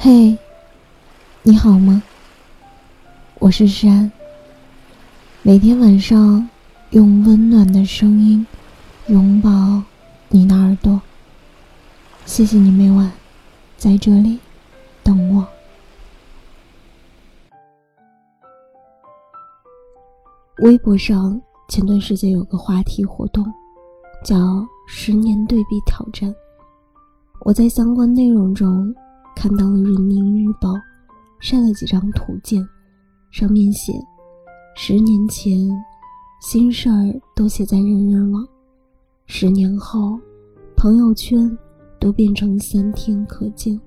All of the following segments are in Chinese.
嘿，你好吗？我是山。每天晚上用温暖的声音拥抱你的耳朵。谢谢你每晚在这里等我。微博上前段时间有个话题活动，叫“十年对比挑战”。我在相关内容中看到了《人民日报》晒了几张图片，上面写：“十年前，心事儿都写在人人网；十年后，朋友圈都变成三天可见。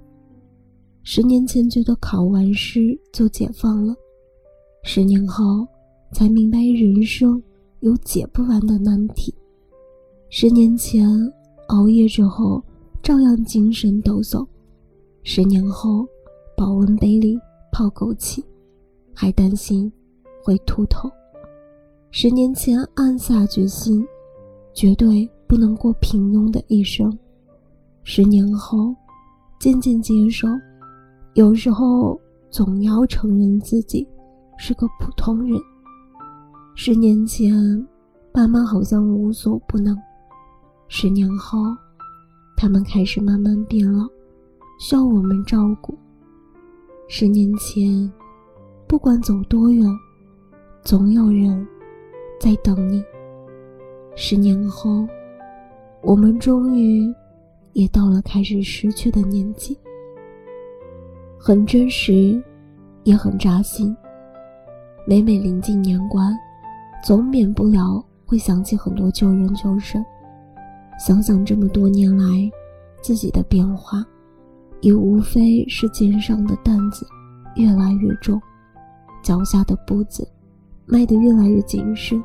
十年前觉得考完试就解放了，十年后才明白人生有解不完的难题。十年前熬夜之后。”照样精神抖擞。十年后，保温杯里泡枸杞，还担心会秃头。十年前暗下决心，绝对不能过平庸的一生。十年后，渐渐接受，有时候总要承认自己是个普通人。十年前，爸妈好像无所不能。十年后。他们开始慢慢变老，需要我们照顾。十年前，不管走多远，总有人在等你。十年后，我们终于也到了开始失去的年纪，很真实，也很扎心。每每临近年关，总免不了会想起很多旧人旧事。想想这么多年来，自己的变化，也无非是肩上的担子越来越重，脚下的步子迈得越来越谨慎。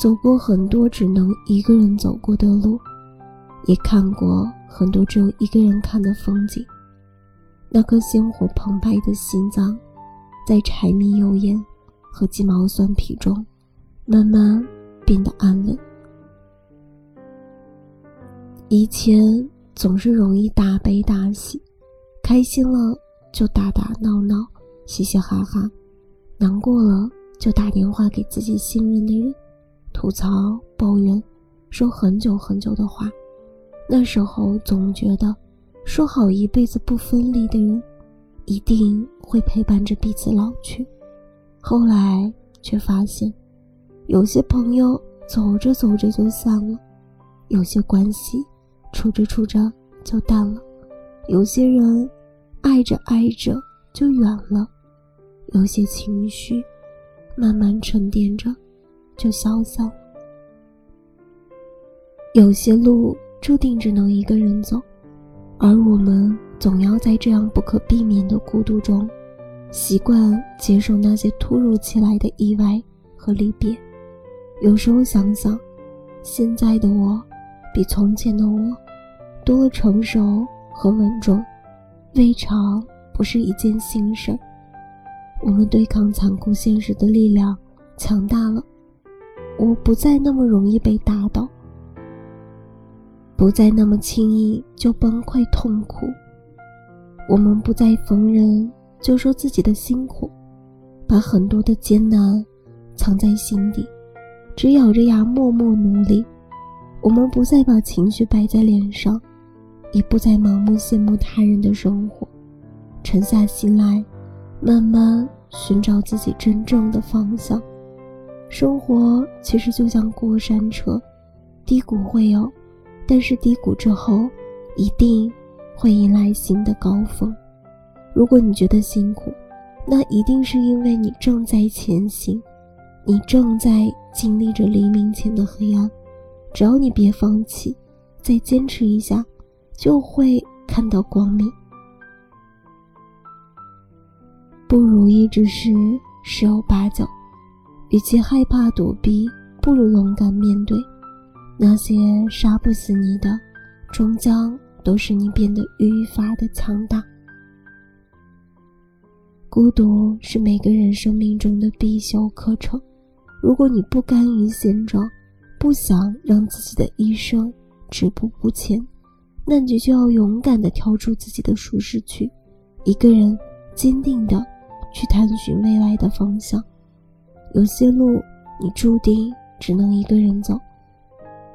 走过很多只能一个人走过的路，也看过很多只有一个人看的风景。那颗鲜活澎湃的心脏，在柴米油盐和鸡毛蒜皮中，慢慢变得安稳。以前总是容易大悲大喜，开心了就打打闹闹、嘻嘻哈哈，难过了就打电话给自己信任的人，吐槽、抱怨，说很久很久的话。那时候总觉得，说好一辈子不分离的人，一定会陪伴着彼此老去。后来却发现，有些朋友走着走着就散了，有些关系。处着处着就淡了，有些人爱着爱着就远了，有些情绪慢慢沉淀着就消散了，有些路注定只能一个人走，而我们总要在这样不可避免的孤独中，习惯接受那些突如其来的意外和离别。有时候想想，现在的我比从前的我。多成熟和稳重，未尝不是一件幸事。我们对抗残酷现实的力量强大了，我不再那么容易被打倒，不再那么轻易就崩溃痛苦。我们不再逢人就说自己的辛苦，把很多的艰难藏在心底，只咬着牙默默努力。我们不再把情绪摆在脸上。也不再盲目羡慕他人的生活，沉下心来，慢慢寻找自己真正的方向。生活其实就像过山车，低谷会有，但是低谷之后，一定会迎来新的高峰。如果你觉得辛苦，那一定是因为你正在前行，你正在经历着黎明前的黑暗。只要你别放弃，再坚持一下。就会看到光明。不如意之事十有八九，与其害怕躲避，不如勇敢面对。那些杀不死你的，终将都使你变得愈发的强大。孤独是每个人生命中的必修课程。如果你不甘于现状，不想让自己的一生止步不前。那你就要勇敢地跳出自己的舒适区，一个人坚定的去探寻未来的方向。有些路你注定只能一个人走，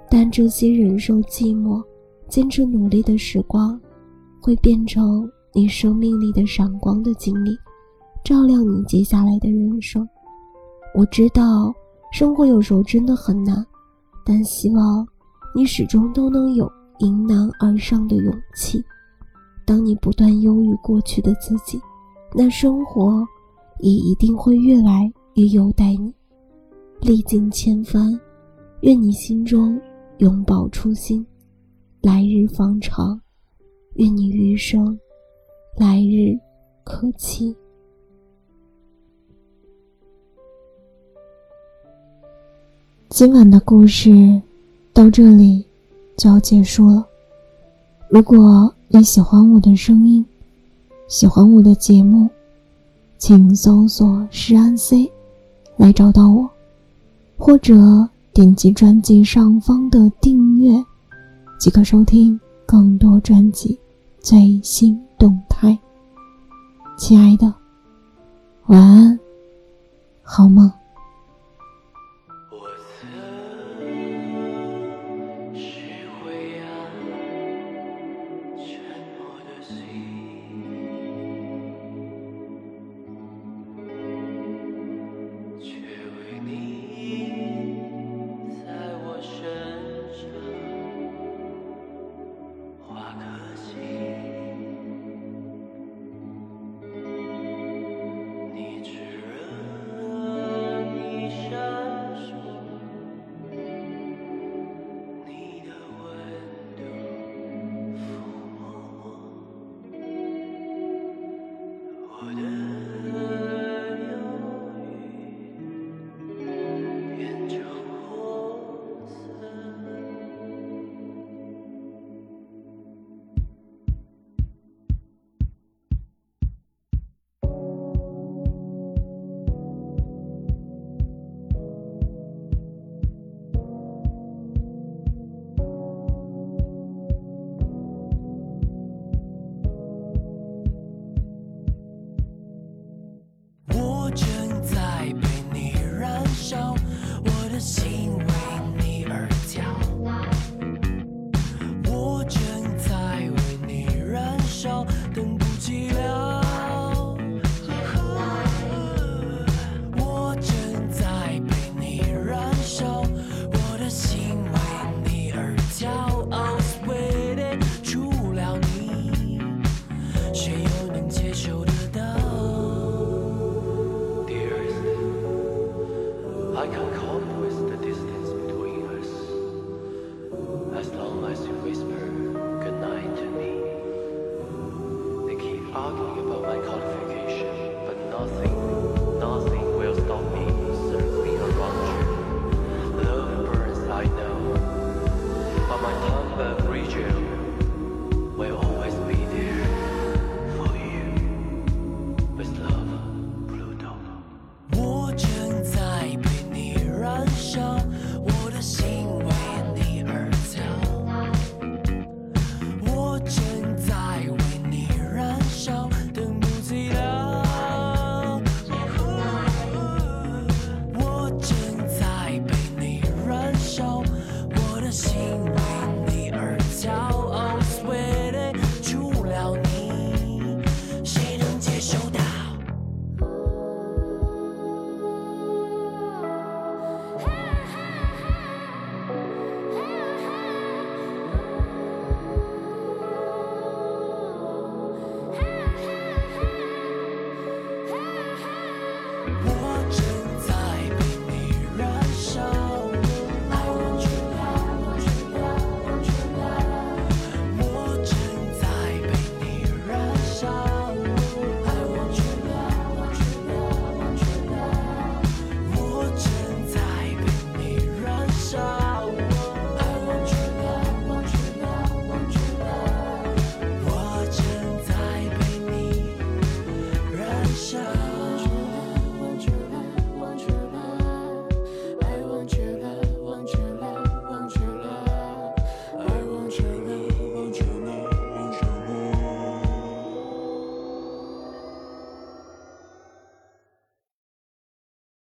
但这些忍受寂寞、坚持努力的时光，会变成你生命里的闪光的经历，照亮你接下来的人生。我知道生活有时候真的很难，但希望你始终都能有迎难而上的勇气。当你不断忧郁过去的自己，那生活也一定会越来。越优待你，历尽千帆，愿你心中永葆初心，来日方长，愿你余生来日可期。今晚的故事到这里就要结束了。如果你喜欢我的声音，喜欢我的节目，请搜索“诗安 C”。来找到我，或者点击专辑上方的订阅，即可收听更多专辑最新动态。亲爱的，晚安，好梦。see.